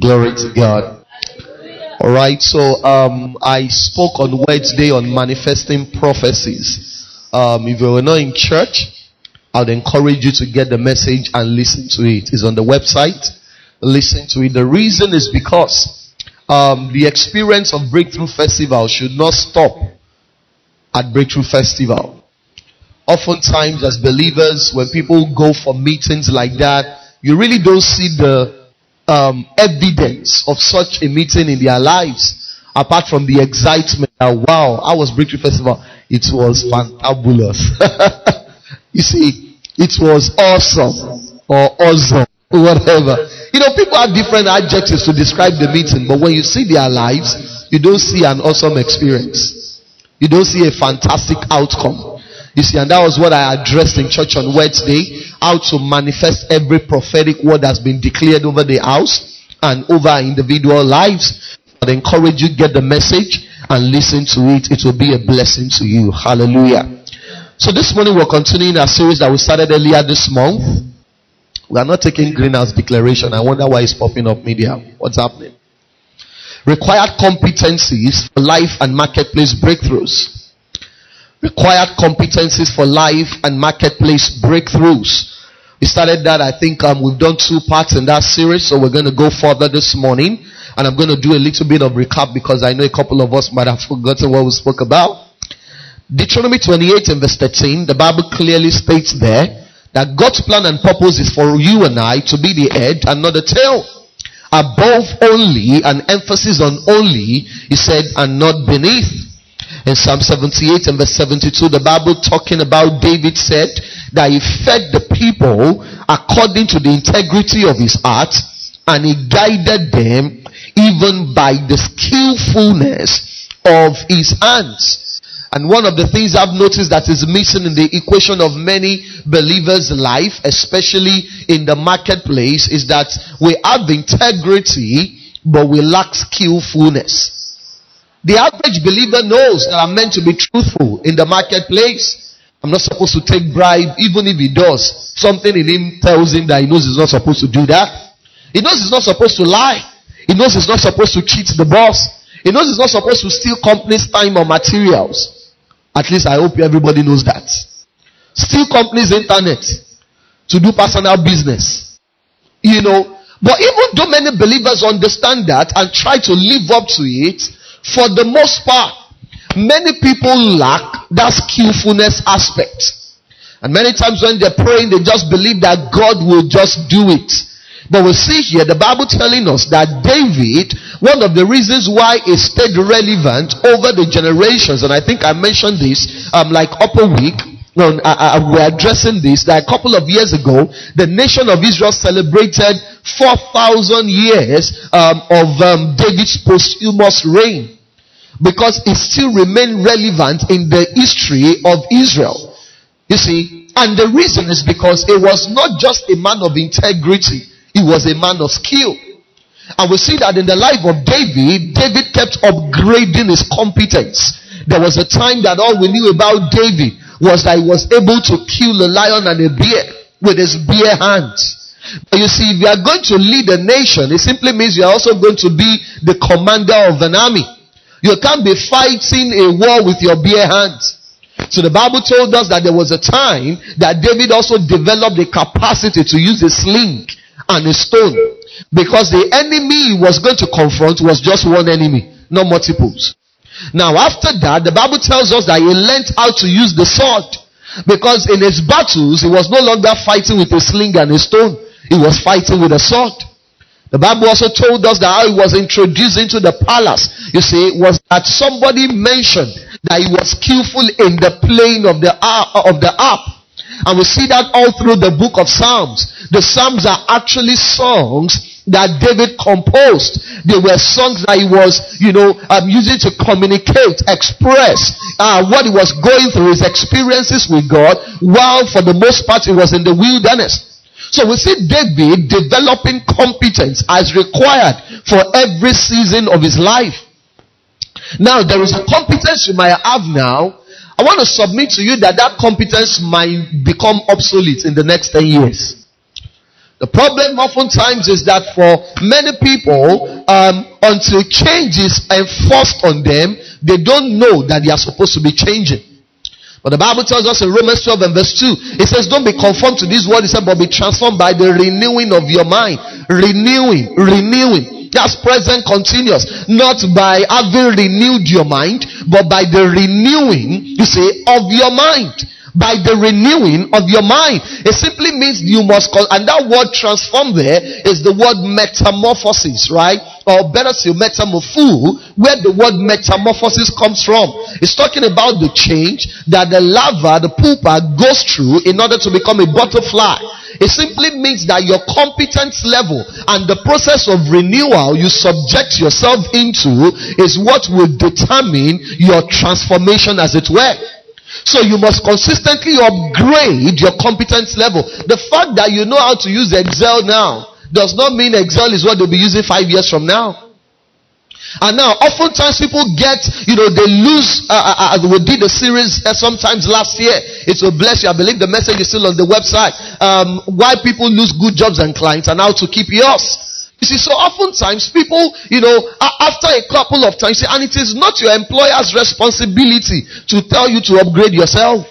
Glory to God. All right, so um, I spoke on Wednesday on manifesting prophecies. Um, if you were not in church, I'd encourage you to get the message and listen to it. It's on the website. Listen to it. The reason is because um, the experience of Breakthrough Festival should not stop at Breakthrough Festival. Oftentimes, as believers, when people go for meetings like that, you really don't see the um, evidence of such a meeting in their lives, apart from the excitement that wow, I was Breakthrough Festival. It was fantabulous. you see, it was awesome or awesome, whatever. You know, people have different adjectives to describe the meeting, but when you see their lives, you don't see an awesome experience. You don't see a fantastic outcome. You see, and that was what I addressed in church on Wednesday. How to manifest every prophetic word that's been declared over the house and over individual lives. I encourage you get the message and listen to it. It will be a blessing to you. Hallelujah. So this morning we're continuing our series that we started earlier this month. We are not taking greenhouse declaration. I wonder why it's popping up media. What's happening? Required competencies for life and marketplace breakthroughs required competencies for life and marketplace breakthroughs. We started that. I think um, we've done two parts in that series, so we're going to go further this morning. And I'm going to do a little bit of recap because I know a couple of us might have forgotten what we spoke about. Deuteronomy 28 and verse 13, the Bible clearly states there that God's plan and purpose is for you and I to be the head and not the tail. Above only, an emphasis on only, he said, and not beneath. In Psalm 78 and verse 72, the Bible talking about David said that he fed the people according to the integrity of his heart and he guided them even by the skillfulness of his hands. And one of the things I've noticed that is missing in the equation of many believers' life, especially in the marketplace, is that we have integrity, but we lack skillfulness. The average believer knows that I'm meant to be truthful in the marketplace. I'm not supposed to take bribe, even if he does. Something in him tells him that he knows he's not supposed to do that. He knows he's not supposed to lie. He knows he's not supposed to cheat the boss. He knows he's not supposed to steal company's time or materials. At least I hope everybody knows that. Steal company's internet to do personal business. You know, but even though many believers understand that and try to live up to it, for the most part, many people lack that skillfulness aspect. And many times when they're praying, they just believe that God will just do it. But we see here the Bible telling us that David, one of the reasons why he stayed relevant over the generations, and I think I mentioned this um, like upper week, no, uh, uh, we're addressing this that a couple of years ago, the nation of Israel celebrated 4,000 years um, of um, David's posthumous reign because it still remained relevant in the history of Israel. You see, and the reason is because it was not just a man of integrity, he was a man of skill. And we see that in the life of David, David kept upgrading his competence. There was a time that all we knew about David was that he was able to kill a lion and a bear with his bare hands. But you see, if you are going to lead a nation, it simply means you are also going to be the commander of an army. You can't be fighting a war with your bare hands. So the Bible told us that there was a time that David also developed the capacity to use a sling and a stone. Because the enemy he was going to confront was just one enemy, not multiples. Now after that, the Bible tells us that he learned how to use the sword. Because in his battles, he was no longer fighting with a sling and a stone. He was fighting with a sword. The Bible also told us that how he was introduced into the palace, you see, was that somebody mentioned that he was skillful in the playing of the of the harp. And we see that all through the book of Psalms. The Psalms are actually songs that David composed. They were songs that he was, you know, um, using to communicate, express uh, what he was going through, his experiences with God, while for the most part he was in the wilderness. So we see David developing competence as required for every season of his life. Now there is a competence you might have now. I want to submit to you that that competence might become obsolete in the next 10 years. The problem oftentimes is that for many people, um, until change is enforced on them, they don't know that they are supposed to be changing. But the Bible tells us in Romans 12 and verse 2, it says, Don't be conformed to this world, it but be transformed by the renewing of your mind. Renewing, renewing. That's present continuous. Not by having renewed your mind, but by the renewing, you see, of your mind by the renewing of your mind. It simply means you must, call, and that word transform there is the word metamorphosis, right? Or better still, metamorpho, where the word metamorphosis comes from. It's talking about the change that the larva, the pupa, goes through in order to become a butterfly. It simply means that your competence level and the process of renewal you subject yourself into is what will determine your transformation as it were. So you must consistently upgrade your competence level. The fact that you know how to use Excel now does not mean Excel is what they'll be using five years from now. And now, oftentimes people get, you know, they lose, uh, uh, uh we did a series uh, sometimes last year. It will bless you. I believe the message is still on the website. Um, why people lose good jobs and clients and how to keep yours. You see, so oftentimes people, you know, after a couple of times, and it is not your employer's responsibility to tell you to upgrade yourself.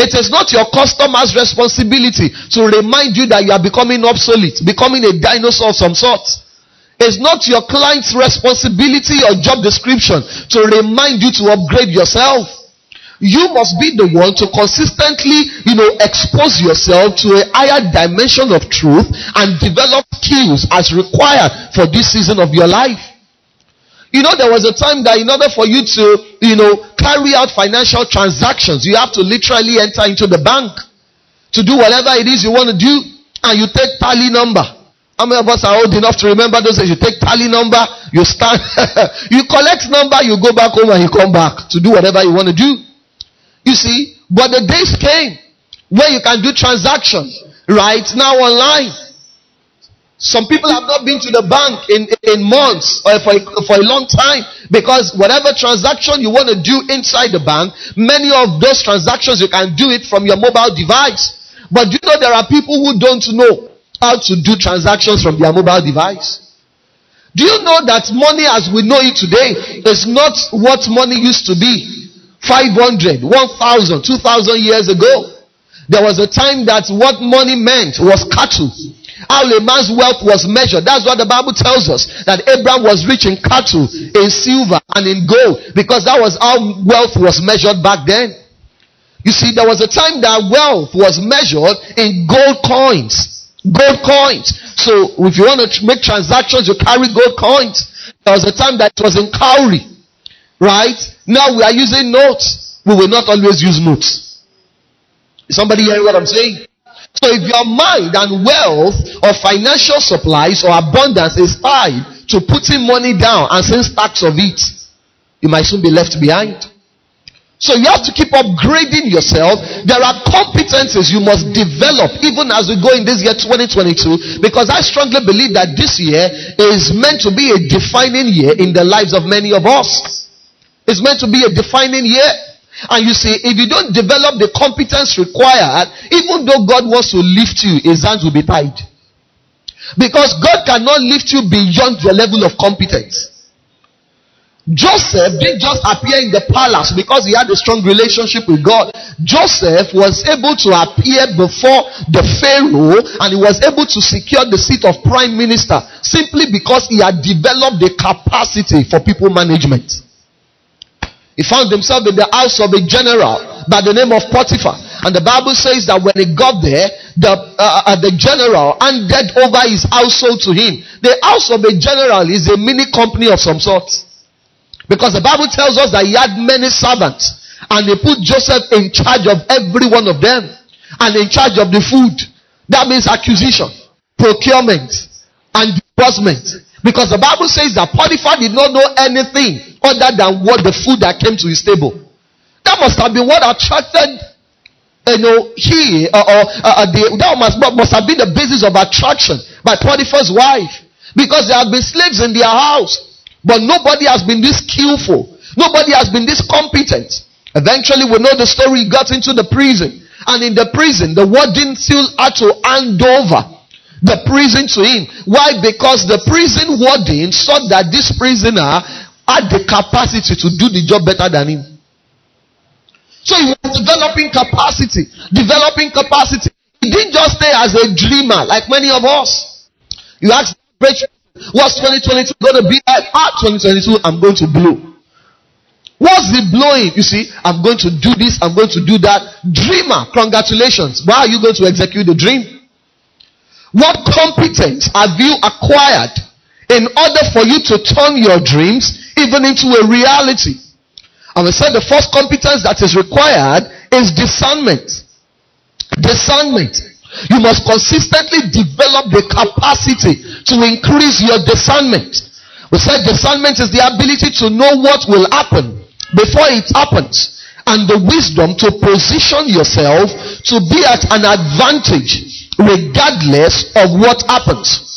It is not your customer's responsibility to remind you that you are becoming obsolete, becoming a dinosaur of some sort. It's not your client's responsibility or job description to remind you to upgrade yourself you must be the one to consistently, you know, expose yourself to a higher dimension of truth and develop skills as required for this season of your life. You know, there was a time that in order for you to, you know, carry out financial transactions, you have to literally enter into the bank to do whatever it is you want to do and you take tally number. How many of us are old enough to remember those days? You take tally number, you stand, you collect number, you go back home and you come back to do whatever you want to do. You see, but the days came where you can do transactions right now online. Some people have not been to the bank in, in months or for a, for a long time because whatever transaction you want to do inside the bank, many of those transactions you can do it from your mobile device. But do you know there are people who don't know how to do transactions from their mobile device? Do you know that money as we know it today is not what money used to be? 500, 1,000, 2,000 years ago. There was a time that what money meant was cattle. How a man's wealth was measured. That's what the Bible tells us. That Abraham was rich in cattle, in silver, and in gold. Because that was how wealth was measured back then. You see, there was a time that wealth was measured in gold coins. Gold coins. So if you want to make transactions, you carry gold coins. There was a time that it was in cowrie. Right? Now we are using notes. We will not always use notes. Is somebody hearing what I'm saying? So if your mind and wealth or financial supplies or abundance is tied to putting money down and seeing stacks of it, you might soon be left behind. So you have to keep upgrading yourself. There are competencies you must develop even as we go in this year 2022 because I strongly believe that this year is meant to be a defining year in the lives of many of us. It's meant to be a defining year. And you see, if you don't develop the competence required, even though God wants to lift you, his hands will be tied. Because God cannot lift you beyond your level of competence. Joseph didn't just appear in the palace because he had a strong relationship with God. Joseph was able to appear before the Pharaoh and he was able to secure the seat of prime minister simply because he had developed the capacity for people management. He found himself in the house of a general by the name of Potiphar. And the Bible says that when he got there, the, uh, uh, the general handed over his household to him. The house of a general is a mini company of some sort. Because the Bible tells us that he had many servants. And they put Joseph in charge of every one of them. And in charge of the food. That means acquisition, procurement, and disbursement. Because the Bible says that Potiphar did not know anything other than what the food that came to his table. That must have been what attracted, you know, he or, or uh, uh, the, that must, must have been the basis of attraction by Potiphar's wife. Because there have been slaves in their house, but nobody has been this skillful. Nobody has been this competent. Eventually, we know the story. He got into the prison. And in the prison, the warden still had to hand over the prison to him. Why? Because the prison warden saw that this prisoner had the capacity to do the job better than him. So he was developing capacity, developing capacity. He didn't just stay as a dreamer like many of us. You ask, what's 2022 going to be like? Ah, 2022, I'm going to blow. What's the blowing? You see, I'm going to do this, I'm going to do that. Dreamer, congratulations. Why are you going to execute the dream? What competence have you acquired in order for you to turn your dreams even into a reality? And we said the first competence that is required is discernment. Discernment. You must consistently develop the capacity to increase your discernment. We said discernment is the ability to know what will happen before it happens and the wisdom to position yourself to be at an advantage regardless of what happens.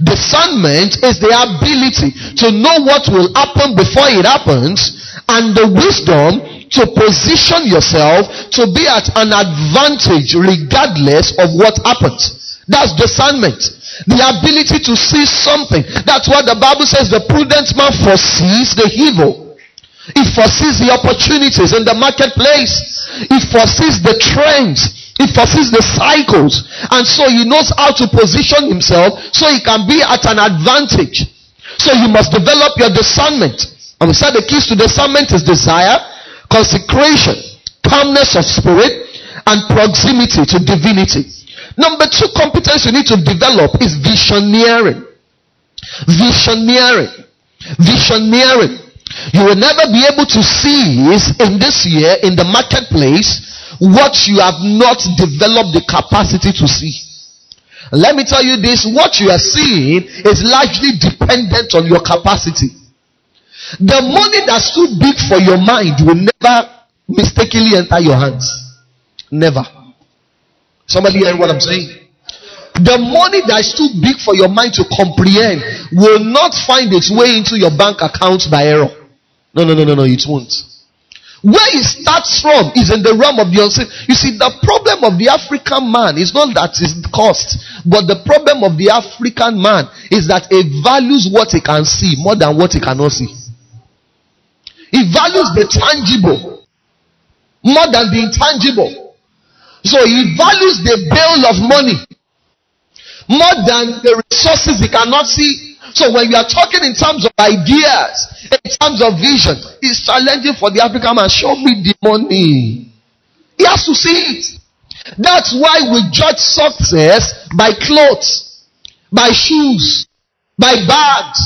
Discernment is the ability to know what will happen before it happens and the wisdom to position yourself to be at an advantage regardless of what happens. That's discernment. The ability to see something. That's what the Bible says the prudent man foresees the evil. He foresees the opportunities in the marketplace. He foresees the trends he foresees the cycles. And so he knows how to position himself so he can be at an advantage. So you must develop your discernment. And we said the keys to discernment is desire, consecration, calmness of spirit, and proximity to divinity. Number two competence you need to develop is visioneering. Visioneering. Visioneering. You will never be able to see in this year in the marketplace what you have not developed the capacity to see. Let me tell you this what you are seeing is largely dependent on your capacity. The money that's too big for your mind will never mistakenly enter your hands. Never. Somebody hear what I'm saying? The money that's too big for your mind to comprehend will not find its way into your bank account by error. No, no, no, no, no, it won't. Where it starts from is in the realm of the unseen. You see, the problem of the African man is not that it's cost, but the problem of the African man is that he values what he can see more than what he cannot see. He values the tangible more than the intangible. So he values the bill of money more than the resources he cannot see so when you are talking in terms of ideas, in terms of vision, it's challenging for the African man. Show me the money. He has to see it. That's why we judge success by clothes, by shoes, by bags,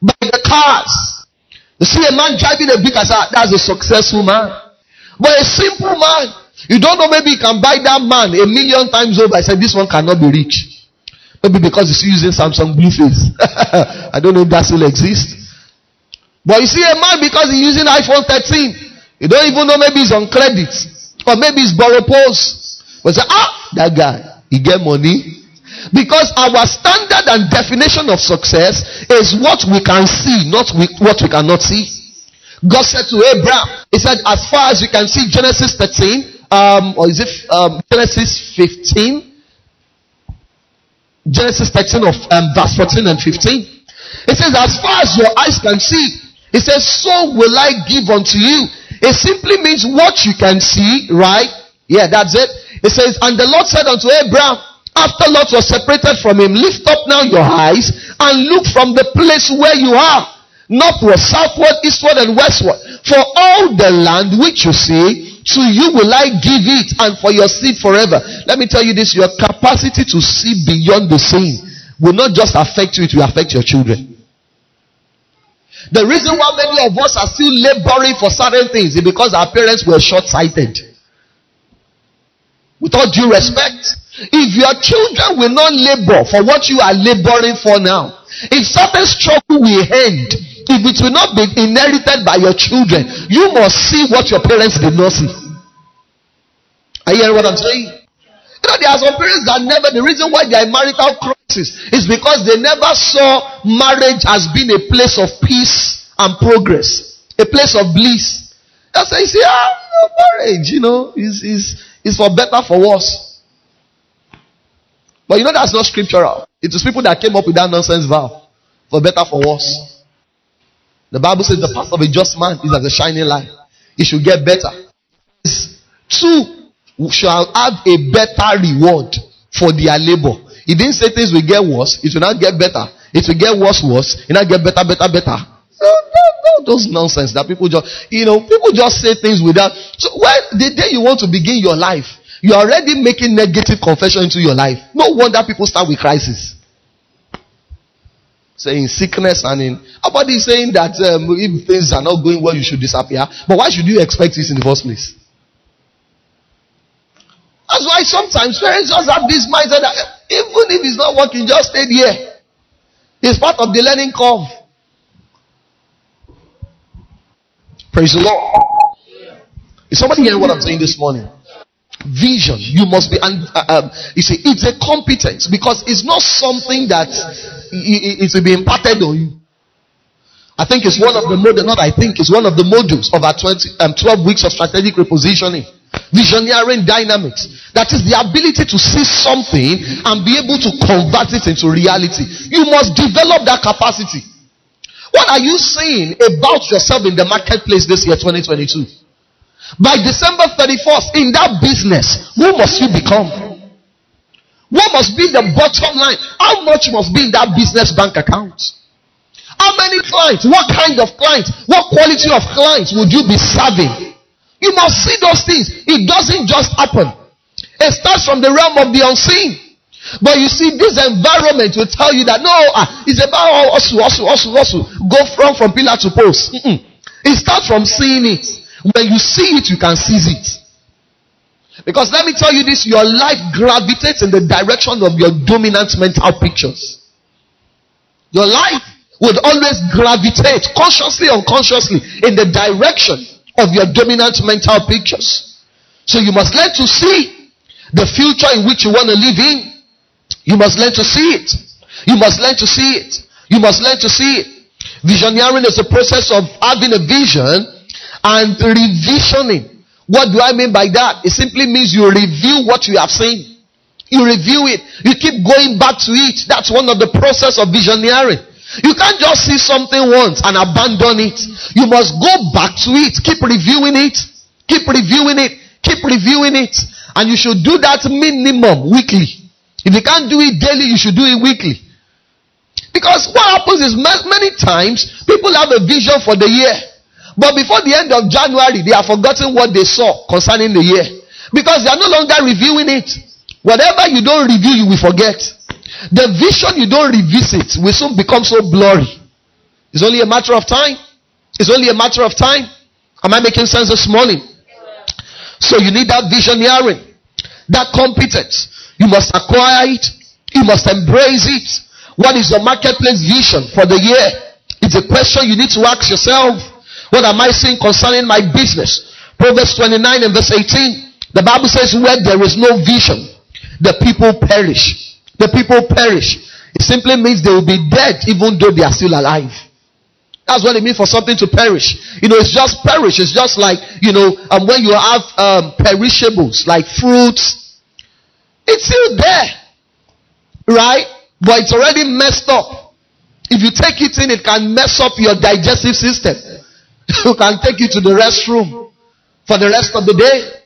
by the cars. You see a man driving a big car, ah, that's a successful man. But a simple man, you don't know, maybe you can buy that man a million times over. I said, this one cannot be rich. Maybe because he's using Samsung Blueface. I don't know if that still exists. But you see a man because he's using iPhone 13. You don't even know maybe he's on credit. Or maybe he's borrow post. But say, ah, that guy, he get money. Because our standard and definition of success is what we can see, not what we cannot see. God said to Abraham, He said, as far as you can see, Genesis 13, um, or is it um, Genesis 15? Genesis 13 of um, verse 14 and 15. It says, as far as your eyes can see, it says, so will I give unto you. It simply means what you can see, right? Yeah, that's it. It says, and the Lord said unto Abraham, after Lot was separated from him, lift up now your eyes and look from the place where you are, northward, southward, eastward, and westward. For all the land which you see, to you will I give it and for your seed forever. Let me tell you this your capacity to see beyond the scene will not just affect you, it will affect your children. The reason why many of us are still laboring for certain things is because our parents were short sighted. With all due respect, if your children will not labor for what you are laboring for now, if certain struggle will end, if it will not be inherited by your children, you must see what your parents did not see. Are you hearing what I'm saying? You know, there are some parents that never, the reason why they are marital crisis is because they never saw marriage as being a place of peace and progress, a place of bliss. That's why you say, ah, marriage, you know, is, is, is for better, for worse. But you know that's not scriptural. It is people that came up with that nonsense vow. For better, for worse. The Bible says the path of a just man is as a shining light. It should get better. Two shall have a better reward for their labor. He didn't say things will get worse. It will not get better. It will get worse, worse. It will not get better, better, better. those nonsense that people just, you know, people just say things without. So when the day you want to begin your life, you are already making negative confession into your life. No wonder people start with crisis. Saying sickness and in. Nobody is saying that um, if things are not going well, you should disappear. But why should you expect this in the first place? That's why sometimes parents just have this mindset that even if it's not working, just stay there. It's part of the learning curve. Praise the Lord. Is somebody hearing what I'm saying this morning? Vision. You must be, and uh, um, you see, it's a competence because it's not something that it, will be imparted on you. I think it's one of the models, not I think, it's one of the modules of our 20, um, 12 weeks of strategic repositioning. Visionary dynamics. That is the ability to see something and be able to convert it into reality. You must develop that capacity. What are you saying about yourself in the marketplace this year, 2022? By December 31st, in that business, who must you become? What must be the bottom line? How much must be in that business bank account? How many clients? What kind of clients? What quality of clients would you be serving? You must see those things. It doesn't just happen. It starts from the realm of the unseen. But you see, this environment will tell you that no, uh, it's about us, also, us, also. Go from from pillar to post. Mm-mm. It starts from seeing it. When you see it, you can seize it. Because let me tell you this, your life gravitates in the direction of your dominant mental pictures. Your life would always gravitate consciously or unconsciously in the direction of your dominant mental pictures. So you must learn to see the future in which you want to live in. You must learn to see it. You must learn to see it. You must learn to see it. Visioneering is a process of having a vision and revisioning. What do I mean by that? It simply means you review what you have seen. You review it. You keep going back to it. That's one of the process of visioneering. You can't just see something once and abandon it. You must go back to it. Keep reviewing it. Keep reviewing it. Keep reviewing it. And you should do that minimum weekly. If you can't do it daily, you should do it weekly. Because what happens is many times people have a vision for the year. But before the end of January, they have forgotten what they saw concerning the year. Because they are no longer reviewing it. Whatever you don't review, you will forget. The vision you don't revisit will soon become so blurry. It's only a matter of time. It's only a matter of time. Am I making sense this morning? So you need that visioneering, that competence. You must acquire it. You must embrace it. What is your marketplace vision for the year? It's a question you need to ask yourself. What am I saying concerning my business? Proverbs 29 and verse 18. The Bible says, where there is no vision, the people perish. The people perish. It simply means they will be dead even though they are still alive. That's what it means for something to perish. You know, it's just perish. It's just like, you know, um, when you have um, perishables like fruits, it's still there. Right? But it's already messed up. If you take it in, it can mess up your digestive system. it can take you to the restroom for the rest of the day.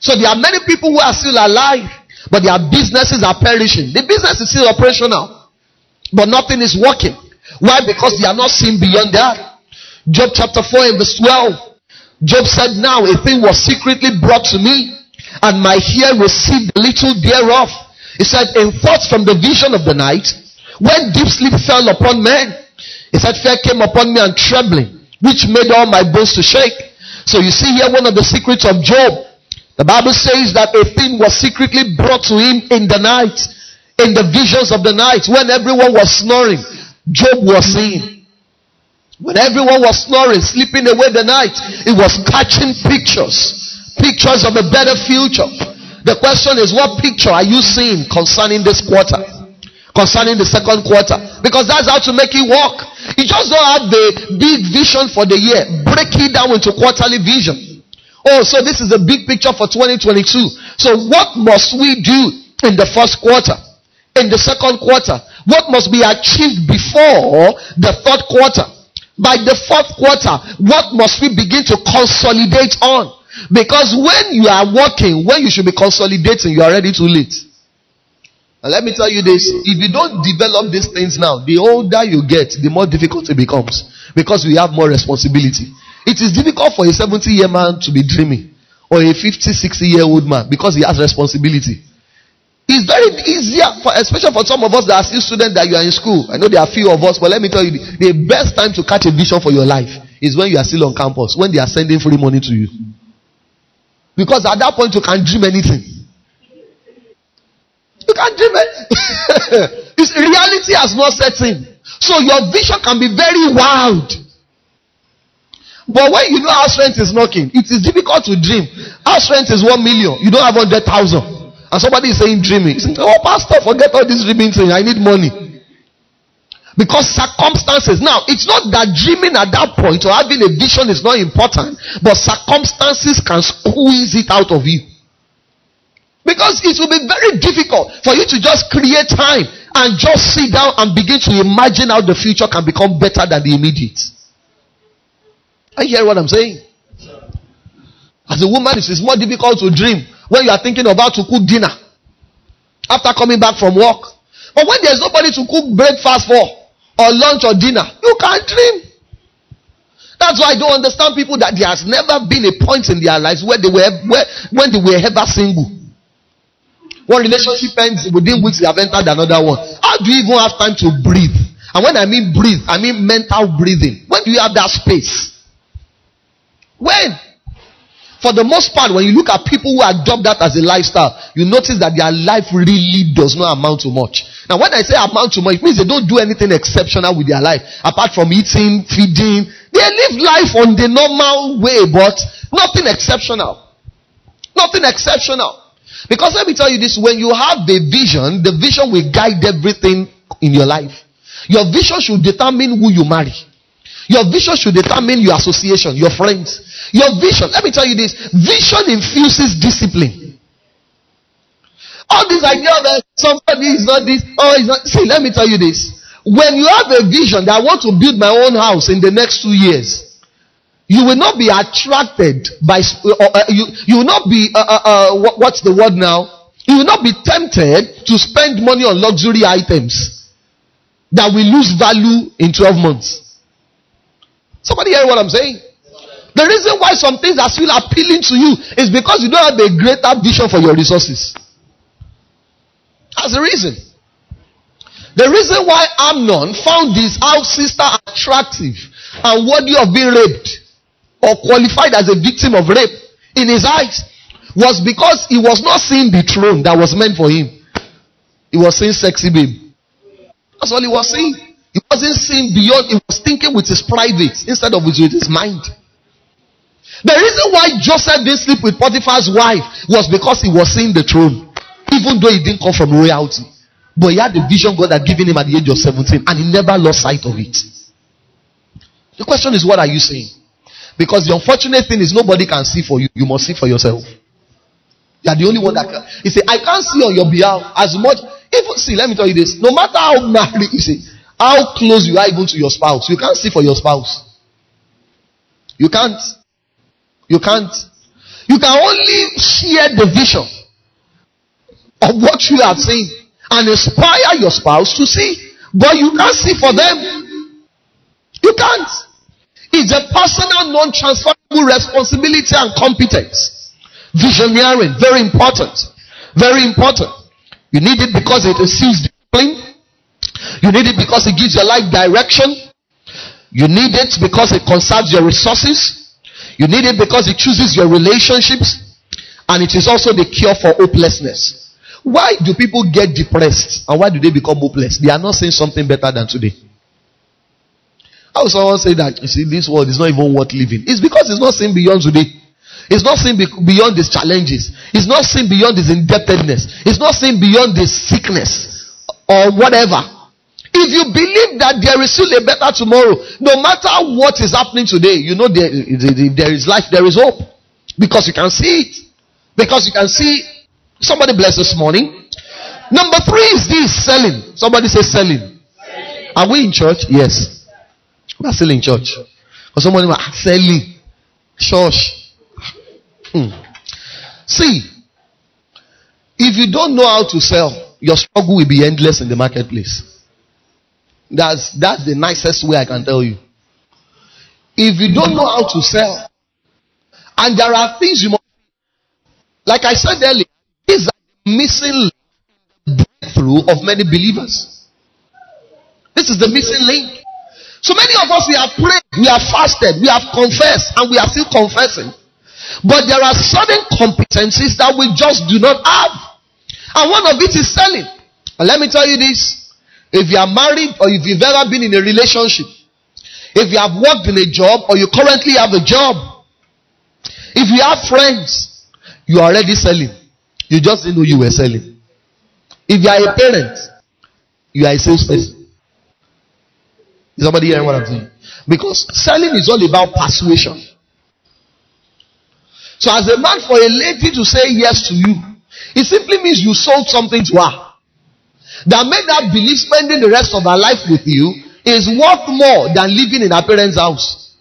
So there are many people who are still alive but their businesses are perishing. The business is still operational, but nothing is working. Why? Because they are not seeing beyond that. Job chapter 4 and verse 12. Job said, Now a thing was secretly brought to me, and my ear received little thereof. He said, In thoughts from the vision of the night, when deep sleep fell upon men, he said, Fear came upon me and trembling, which made all my bones to shake. So you see here one of the secrets of Job the Bible says that a thing was secretly brought to him in the night, in the visions of the night, when everyone was snoring. Job was seeing. When everyone was snoring, sleeping away the night, it was catching pictures, pictures of a better future. The question is, what picture are you seeing concerning this quarter? Concerning the second quarter. Because that's how to make it work. You just don't have the big vision for the year. Break it down into quarterly vision. Oh, so this is a big picture for 2022. So what must we do in the first quarter? in the second quarter? What must be achieved before the third quarter? By the fourth quarter, what must we begin to consolidate on? Because when you are working, when you should be consolidating, you are already too late. And let me tell you this if you don't develop these things now, the older you get, the more difficult it becomes because we have more responsibility. It is difficult for a 70 year man to be dreaming or a 50, 60 year old man because he has responsibility. It's very easier, for, especially for some of us that are still students that you are in school. I know there are few of us, but let me tell you, the best time to catch a vision for your life is when you are still on campus, when they are sending free money to you. Because at that point, you can dream anything. You can dream it. reality has not set in. So your vision can be very wild. But when you know house rent is knocking, it is difficult to dream. House rent is one million. You don't have hundred thousand. And somebody is saying dreaming. Saying, oh, pastor, forget all this dreaming thing. I need money. Because circumstances. Now, it's not that dreaming at that point or having a vision is not important, but circumstances can squeeze it out of you. Because it will be very difficult for you to just create time and just sit down and begin to imagine how the future can become better than the immediate. I hear what I'm saying. As a woman, it is more difficult to dream when you are thinking about to cook dinner after coming back from work. But when there's nobody to cook breakfast for or lunch or dinner, you can't dream. That's why I don't understand people that there has never been a point in their lives where they were where, when they were ever single. One relationship ends within weeks you have entered another one. How do you even have time to breathe? And when I mean breathe, I mean mental breathing. When do you have that space? When? For the most part, when you look at people who adopt that as a lifestyle, you notice that their life really does not amount to much. Now, when I say amount to much, it means they don't do anything exceptional with their life. Apart from eating, feeding, they live life on the normal way, but nothing exceptional. Nothing exceptional. Because let me tell you this, when you have a vision, the vision will guide everything in your life. Your vision should determine who you marry. Your vision should determine your association, your friends. Your vision, let me tell you this vision infuses discipline. All these ideas that somebody is not this, oh, is not. See, let me tell you this. When you have a vision that I want to build my own house in the next two years, you will not be attracted by, uh, uh, you, you will not be, uh, uh, uh what, what's the word now? You will not be tempted to spend money on luxury items that will lose value in 12 months. Somebody hear what I'm saying? The reason why some things are still appealing to you is because you don't have a greater vision for your resources. That's the reason. The reason why Amnon found his house sister attractive and worthy of being raped or qualified as a victim of rape in his eyes was because he was not seeing the throne that was meant for him. He was seeing sexy babe. That's all he was seeing. He wasn't seeing beyond, he was thinking with his private instead of with his mind. The reason why Joseph didn't sleep with Potiphar's wife was because he was seeing the throne. Even though he didn't come from royalty. But he had the vision God had given him at the age of 17 and he never lost sight of it. The question is, what are you saying? Because the unfortunate thing is nobody can see for you. You must see for yourself. You are the only one that can. He said, I can't see on your behalf as much. Even see, let me tell you this. No matter how married you say, how close you are even to your spouse, you can't see for your spouse. You can't. You can't. You can only share the vision of what you are saying and inspire your spouse to see. But you can't see for them. You can't. It's a personal, non-transferable responsibility and competence. Visioneering, very important. Very important. You need it because it instills discipline. You need it because it gives your life direction. You need it because it conserves your resources. You need it because it chooses your relationships and it is also the cure for hopelessness. Why do people get depressed and why do they become hopeless? They are not saying something better than today. How someone say that you see this world is not even worth living? It's because it's not seen beyond today. It's not seen beyond these challenges. It's not seen beyond this indebtedness. It's not seen beyond this sickness or whatever. If you believe that there is still a better tomorrow, no matter what is happening today, you know there, there is life, there is hope. Because you can see it. Because you can see somebody bless this morning. Number three is this selling. Somebody say selling. Are we in church? Yes. We are still in church. Or somebody ah, selling. Church. Hmm. See, if you don't know how to sell, your struggle will be endless in the marketplace. That's that's the nicest way I can tell you. If you don't know how to sell, and there are things you must, like I said earlier, are missing breakthrough of many believers. This is the missing link. So many of us we have prayed, we have fasted, we have confessed, and we are still confessing. But there are certain competencies that we just do not have. And one of it is selling. And let me tell you this. If you are married or if you've ever been in a relationship, if you have worked in a job or you currently have a job, if you have friends, you are already selling. You just didn't know you were selling. If you are a parent, you are a salesperson. Is somebody hearing what I'm saying? Because selling is all about persuasion. So as a man for a lady to say yes to you, it simply means you sold something to her that made her believe spending the rest of her life with you is worth more than living in her parents' house.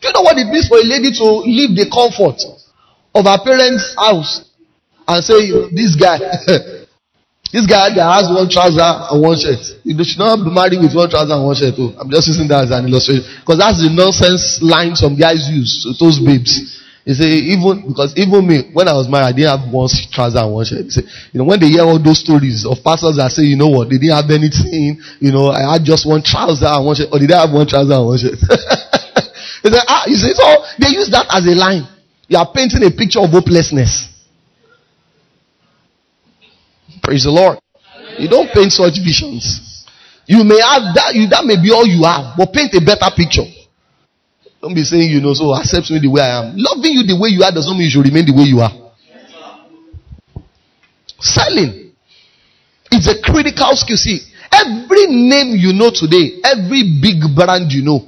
Do you know what it means for a lady to leave the comfort of her parents' house and say, This guy, this guy that has one trouser and one shirt. You should not be married with one trouser and one shirt. Oh, I'm just using that as an illustration. Because that's the nonsense line some guys use to those babes. He say even because even me when I was married I didn't have one trouser and one shirt. Say you know when they hear all those stories of pastors that say you know what they didn't have anything you know I had just one trouser and one shirt or did I have one trouser and one shirt? he said ah you see so they use that as a line. You are painting a picture of hopelessness. Praise the Lord. You don't paint such visions. You may have that you that may be all you have, but paint a better picture. Don't be saying, you know, so accept me the way I am. Loving you the way you are doesn't mean you should remain the way you are. Selling. It's a critical skill. See, every name you know today, every big brand you know,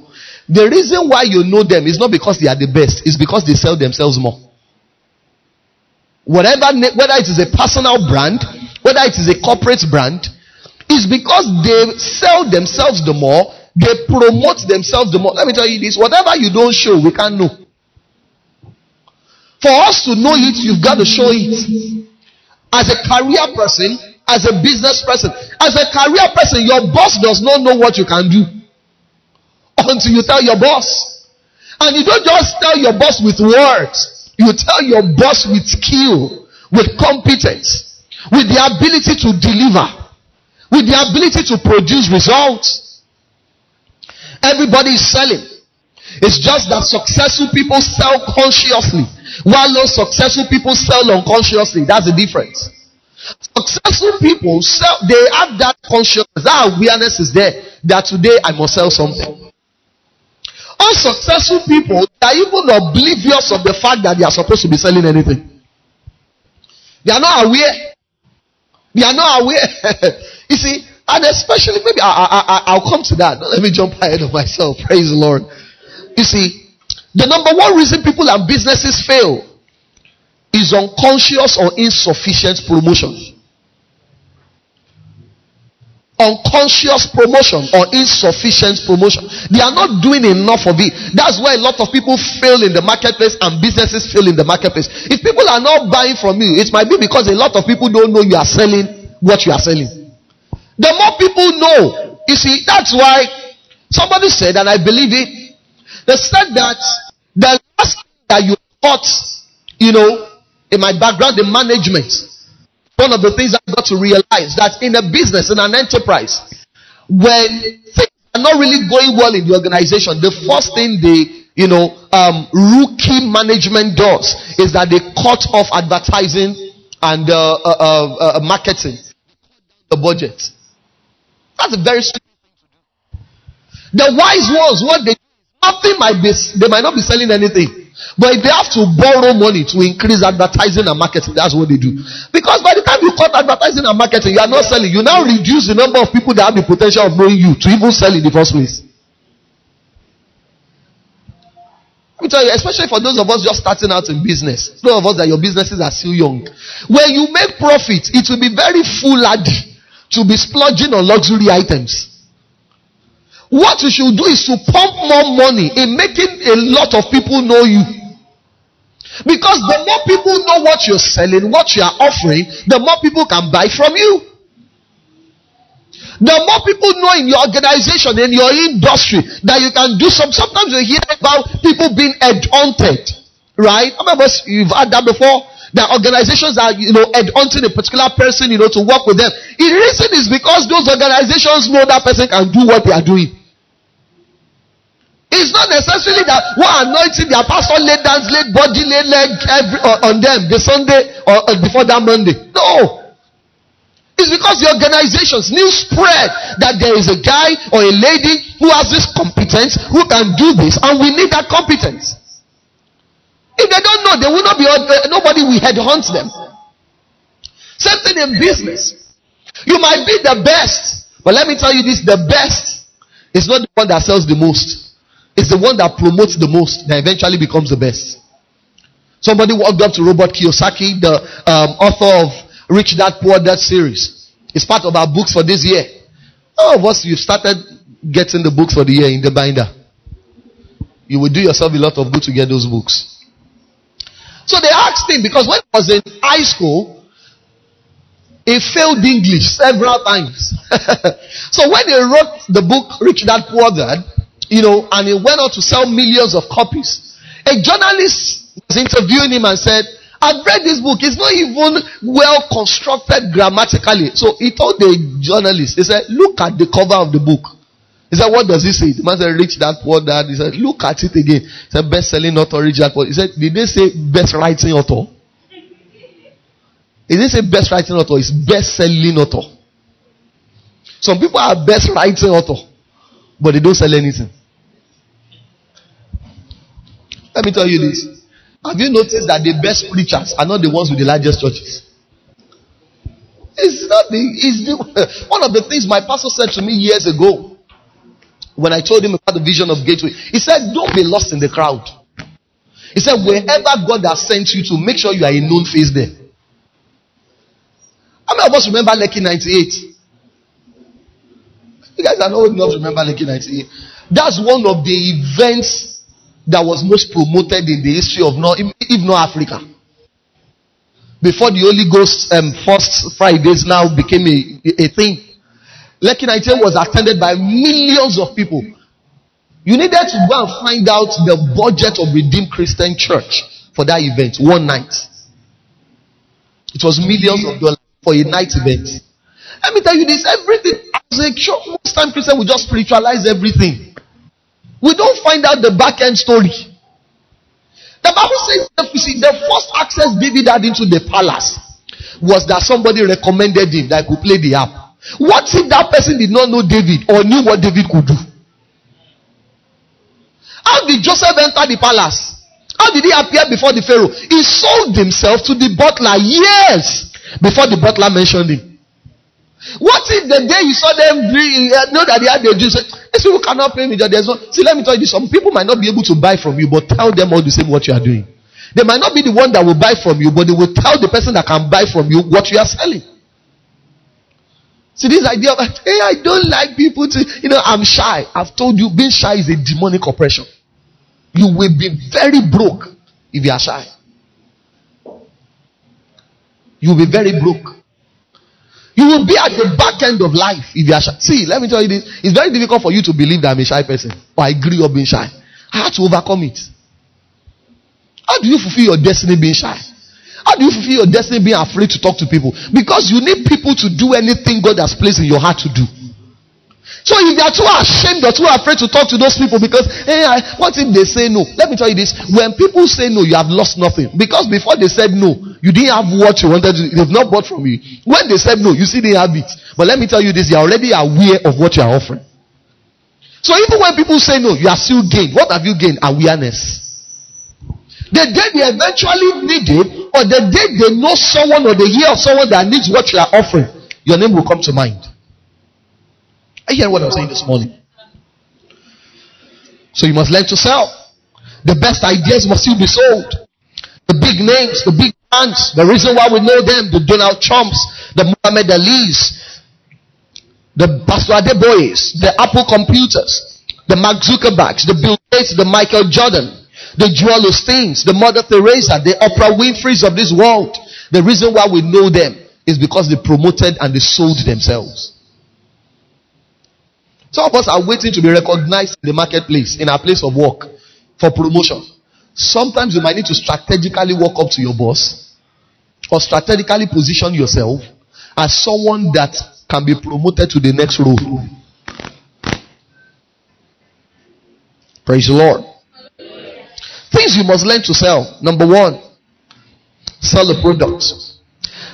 the reason why you know them is not because they are the best, it's because they sell themselves more. Whatever, whether it is a personal brand, whether it is a corporate brand, is because they sell themselves the more they promote themselves the more. Let me tell you this whatever you don't show, we can't know. For us to know it, you've got to show it. As a career person, as a business person, as a career person, your boss does not know what you can do until you tell your boss. And you don't just tell your boss with words, you tell your boss with skill, with competence, with the ability to deliver, with the ability to produce results. Everybody is selling. It's just that successful people sell consciously, while those successful people sell unconsciously. That's the difference. Successful people sell, they have that consciousness, that awareness is there that today I must sell something. Unsuccessful people are even oblivious of the fact that they are supposed to be selling anything. They are not aware. They are not aware. you see, and especially, maybe I, I, I'll come to that. Let me jump ahead of myself. Praise the Lord. You see, the number one reason people and businesses fail is unconscious or insufficient promotion. Unconscious promotion or insufficient promotion. They are not doing enough of it. That's why a lot of people fail in the marketplace and businesses fail in the marketplace. If people are not buying from you, it might be because a lot of people don't know you are selling what you are selling. The more people know, you see, that's why somebody said, and I believe it, they said that the last that you taught, you know, in my background, in management, one of the things got to realize that in a business, in an enterprise, when things are not really going well in the organization, the first thing they, you know, um, rookie management does is that they cut off advertising and uh, uh, uh, uh marketing, the budget. That's a very do. The wise ones, what they nothing might be they might not be selling anything. But if they have to borrow money to increase advertising and marketing, that's what they do. Because by the time you cut advertising and marketing, you are not selling. You now reduce the number of people that have the potential of knowing you to even sell in the first place. Let me tell you, especially for those of us just starting out in business, those of us that your businesses are still young. When you make profit, it will be very foolhardy to be splurging on luxury items. What you should do is to pump more money in making a lot of people know you. Because the more people know what you're selling, what you are offering, the more people can buy from you. The more people know in your organization, in your industry, that you can do some. Sometimes you hear about people being headhunted, right? Of us you've had that before? That organizations are, you know, headhunting a particular person, you know, to work with them. The reason is because those organizations know that person can do what they are doing. It's not necessarily that one anointing their pastor laid dance, laid body, laid leg every, uh, on them the Sunday or uh, before that Monday. No. It's because the organizations news spread that there is a guy or a lady who has this competence, who can do this, and we need that competence. If they don't know, they will not be, uh, nobody will headhunt them. Same thing in business. You might be the best, but let me tell you this the best is not the one that sells the most, it's the one that promotes the most that eventually becomes the best. Somebody walked up to Robert Kiyosaki, the um, author of Rich Dad Poor Dad series. It's part of our books for this year. All of us, you've started getting the books for the year in the binder. You will do yourself a lot of good to get those books. So they asked him because when he was in high school, he failed English several times. so when he wrote the book Rich Dad Poor Dad, you know, and he went on to sell millions of copies, a journalist was interviewing him and said, I've read this book. It's not even well constructed grammatically. So he told the journalist, he said, look at the cover of the book. He said, what does it say? The man said, rich that, poor dad. He said, look at it again. He said, best-selling author, rich dad, poor. He said, did they say best writing author? He didn't say best writing author. It's best-selling author. Some people are best writing author, but they don't sell anything. Let me tell you this. Have you noticed that the best preachers are not the ones with the largest churches? It's not the, it's the, one of the things my pastor said to me years ago when I told him about the vision of Gateway. He said, Don't be lost in the crowd. He said, Wherever God has sent you to, make sure you are a known face there. How many of us remember Lekki 98? You guys are not old enough to remember Lekki 98. That's one of the events that was most promoted in the history of not, if not Africa. Before the Holy Ghost um, first Fridays now became a, a thing. Lekki 98 was attended by millions of people. You needed to go and find out the budget of Redeemed Christian Church for that event, one night. It was millions of dollars for a night event. Let me tell you this, everything, as a church, most time Christian will just spiritualize everything. We don't find out the back end story. The Bible says, the first access David had into the palace was that somebody recommended him that could play the harp. What if that person did not know David or knew what David could do? How did Joseph enter the palace? How did he appear before the Pharaoh? He sold himself to the butler years before the butler mentioned him. What if the day you saw them uh, know that they had their dreams? These people cannot pay me. There's no, see, let me tell you this. Some people might not be able to buy from you, but tell them all the same what you are doing. They might not be the one that will buy from you, but they will tell the person that can buy from you what you are selling. See, this idea of, hey, I don't like people to, you know, I'm shy. I've told you, being shy is a demonic oppression. You will be very broke if you are shy. You will be very broke. You will be at the back end of life if you are shy. See, let me tell you this. It's very difficult for you to believe that I'm a shy person or I grew up being shy. I had to overcome it. How do you fulfill your destiny being shy? How do you fulfill your destiny being afraid to talk to people? Because you need people to do anything God has placed in your heart to do. So if you are too ashamed or too afraid to talk to those people because, hey, I, what if they say no? Let me tell you this. When people say no, you have lost nothing. Because before they said no, you didn't have what you wanted to, they've not bought from you. When they said no, you see they have it. But let me tell you this, you're already aware of what you are offering. So even when people say no, you are still gained. What have you gained? Awareness. The day they eventually need it, or the day they know someone or they hear of someone that needs what you are offering, your name will come to mind. You hearing what I'm saying this morning? So you must learn to sell. The best ideas must still be sold. The big names, the big brands, the reason why we know them, the Donald Trumps, the Muhammad Ali's, the Pastor Adeboyes, the Apple computers, the Mark Zuckerbergs, the Bill Gates, the Michael Jordan, the Joel Osteens, the Mother Teresa, the Oprah Winfrey's of this world. The reason why we know them is because they promoted and they sold themselves. Some of us are waiting to be recognized in the marketplace, in our place of work for promotion. Sometimes you might need to strategically walk up to your boss or strategically position yourself as someone that can be promoted to the next role. Praise the Lord. Things you must learn to sell. Number one, sell a product.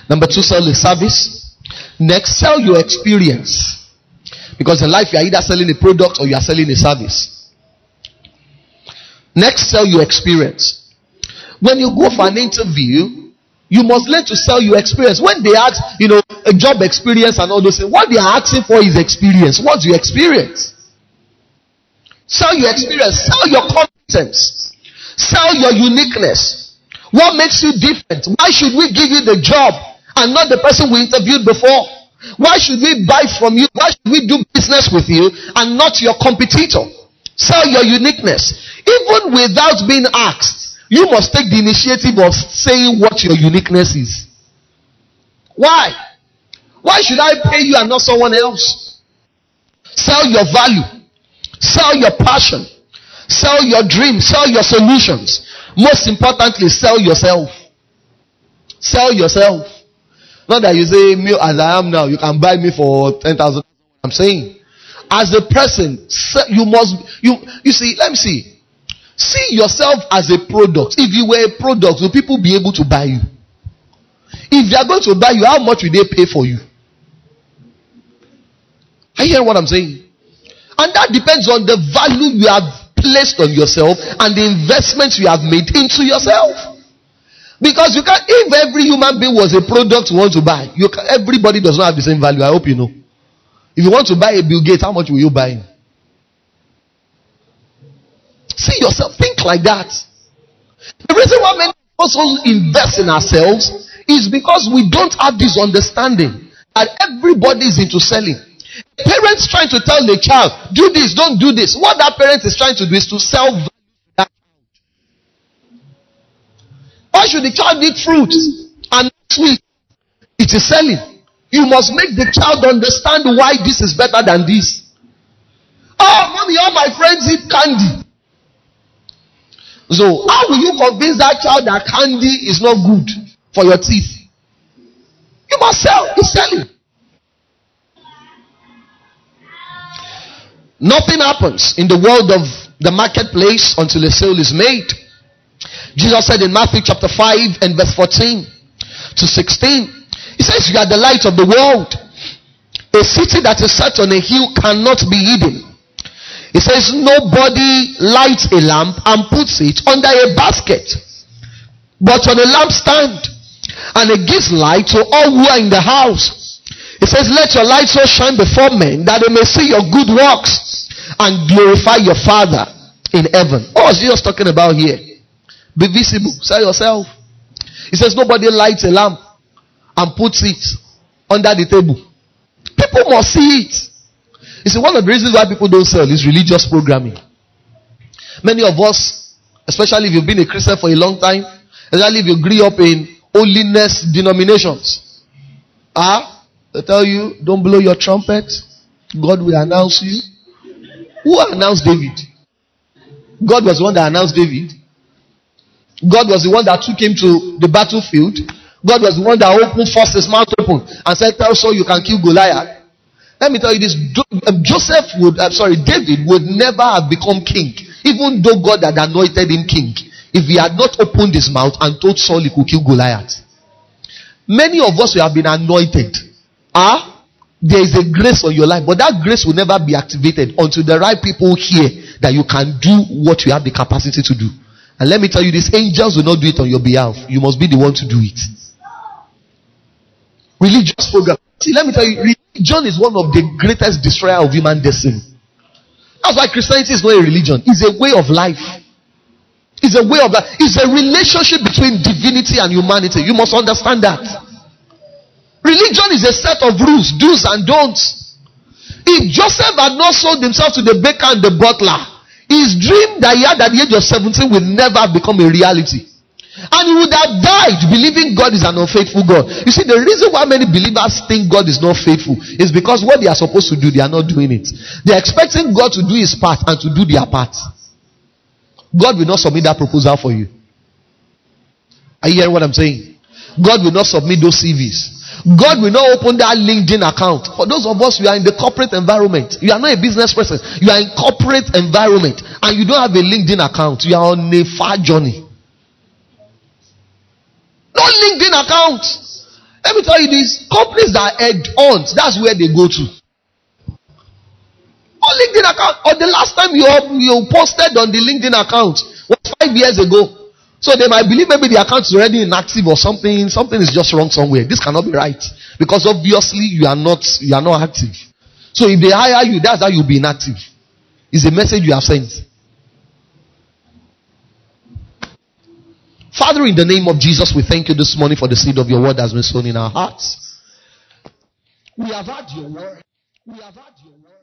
Number two, sell a service. Next, sell your experience. Because in life, you are either selling a product or you are selling a service. Next, sell your experience. When you go for an interview, you must learn to sell your experience. When they ask, you know, a job experience and all those things, what they are asking for is experience. What's your experience? Sell your experience. Sell your competence. Sell your uniqueness. What makes you different? Why should we give you the job and not the person we interviewed before? Why should we buy from you? Why should we do business with you and not your competitor? Sell your uniqueness. Even without being asked, you must take the initiative of saying what your uniqueness is. Why? Why should I pay you and not someone else? Sell your value. Sell your passion. Sell your dreams. Sell your solutions. Most importantly, sell yourself. Sell yourself. Not that you say, me as I am now, you can buy me for 10,000. I'm saying, as a person, you must, you, you see, let me see. See yourself as a product. If you were a product, will people be able to buy you? If they are going to buy you, how much will they pay for you? Are you hearing what I'm saying? And that depends on the value you have placed on yourself and the investments you have made into yourself. Because you can, if every human being was a product you want to buy, you can, everybody does not have the same value. I hope you know. If you want to buy a Bill Gates, how much will you buy him? See yourself, think like that. The reason why many of also invest in ourselves is because we don't have this understanding that everybody is into selling. Parents trying to tell the child, do this, don't do this. What that parent is trying to do is to sell value to that child. Why should the child eat fruit and sweet? It is selling. You must make the child understand why this is better than this. Oh, mommy, all my friends eat candy. So, how will you convince that child that candy is not good for your teeth? You must sell. He's selling. Nothing happens in the world of the marketplace until a sale is made. Jesus said in Matthew chapter 5 and verse 14 to 16, He says, You are the light of the world. A city that is set on a hill cannot be hidden. He says, Nobody lights a lamp and puts it under a basket, but on a lampstand, and it gives light to all who are in the house. He says, Let your light so shine before men that they may see your good works and glorify your Father in heaven. What was Jesus talking about here? Be visible. Sell yourself. He says, Nobody lights a lamp and puts it under the table. People must see it. You see, one of the reasons why people don't sell is religious programming. Many of us, especially if you've been a Christian for a long time, especially if you grew up in holiness denominations, ah, they tell you, don't blow your trumpet. God will announce you. Who announced David? God was the one that announced David. God was the one that took him to the battlefield. God was the one that opened first his mouth open and said, Tell Saul you can kill Goliath. Let me tell you this um, Joseph would, I'm sorry, David would never have become king, even though God had anointed him king, if he had not opened his mouth and told Saul he could kill Goliath. Many of us who have been anointed. Ah, there is a grace on your life, but that grace will never be activated until the right people hear that you can do what you have the capacity to do. And let me tell you this angels will not do it on your behalf. You must be the one to do it. Religious program. See, let me tell you, John is one of the greatest destroyer of human destiny. That's why Christianity is not a religion, it's a way of life. It's a way of life. It's a relationship between divinity and humanity. You must understand that. Religion is a set of rules, do's and don'ts. If Joseph had not sold himself to the baker and the butler, his dream that he had at the age of 17 will never become a reality. And he would have died believing God is an unfaithful God. You see, the reason why many believers think God is not faithful is because what they are supposed to do, they are not doing it. They are expecting God to do his part and to do their part. God will not submit that proposal for you. Are you hearing what I'm saying? God will not submit those CVs. God will not open that LinkedIn account. For those of us, you are in the corporate environment. You are not a business person. You are in corporate environment and you don't have a LinkedIn account. You are on a far journey. No LinkedIn account. Let me tell you this companies that head on, that's where they go to. No LinkedIn account. Or the last time you, you posted on the LinkedIn account was five years ago. So they might believe maybe the account is already inactive or something. Something is just wrong somewhere. This cannot be right because obviously you are not you are not active. So if they hire you, that's how you'll be inactive. It's a message you have sent. Father, in the name of Jesus, we thank you this morning for the seed of your word that has been sown in our hearts. We have had your word. We have had your word.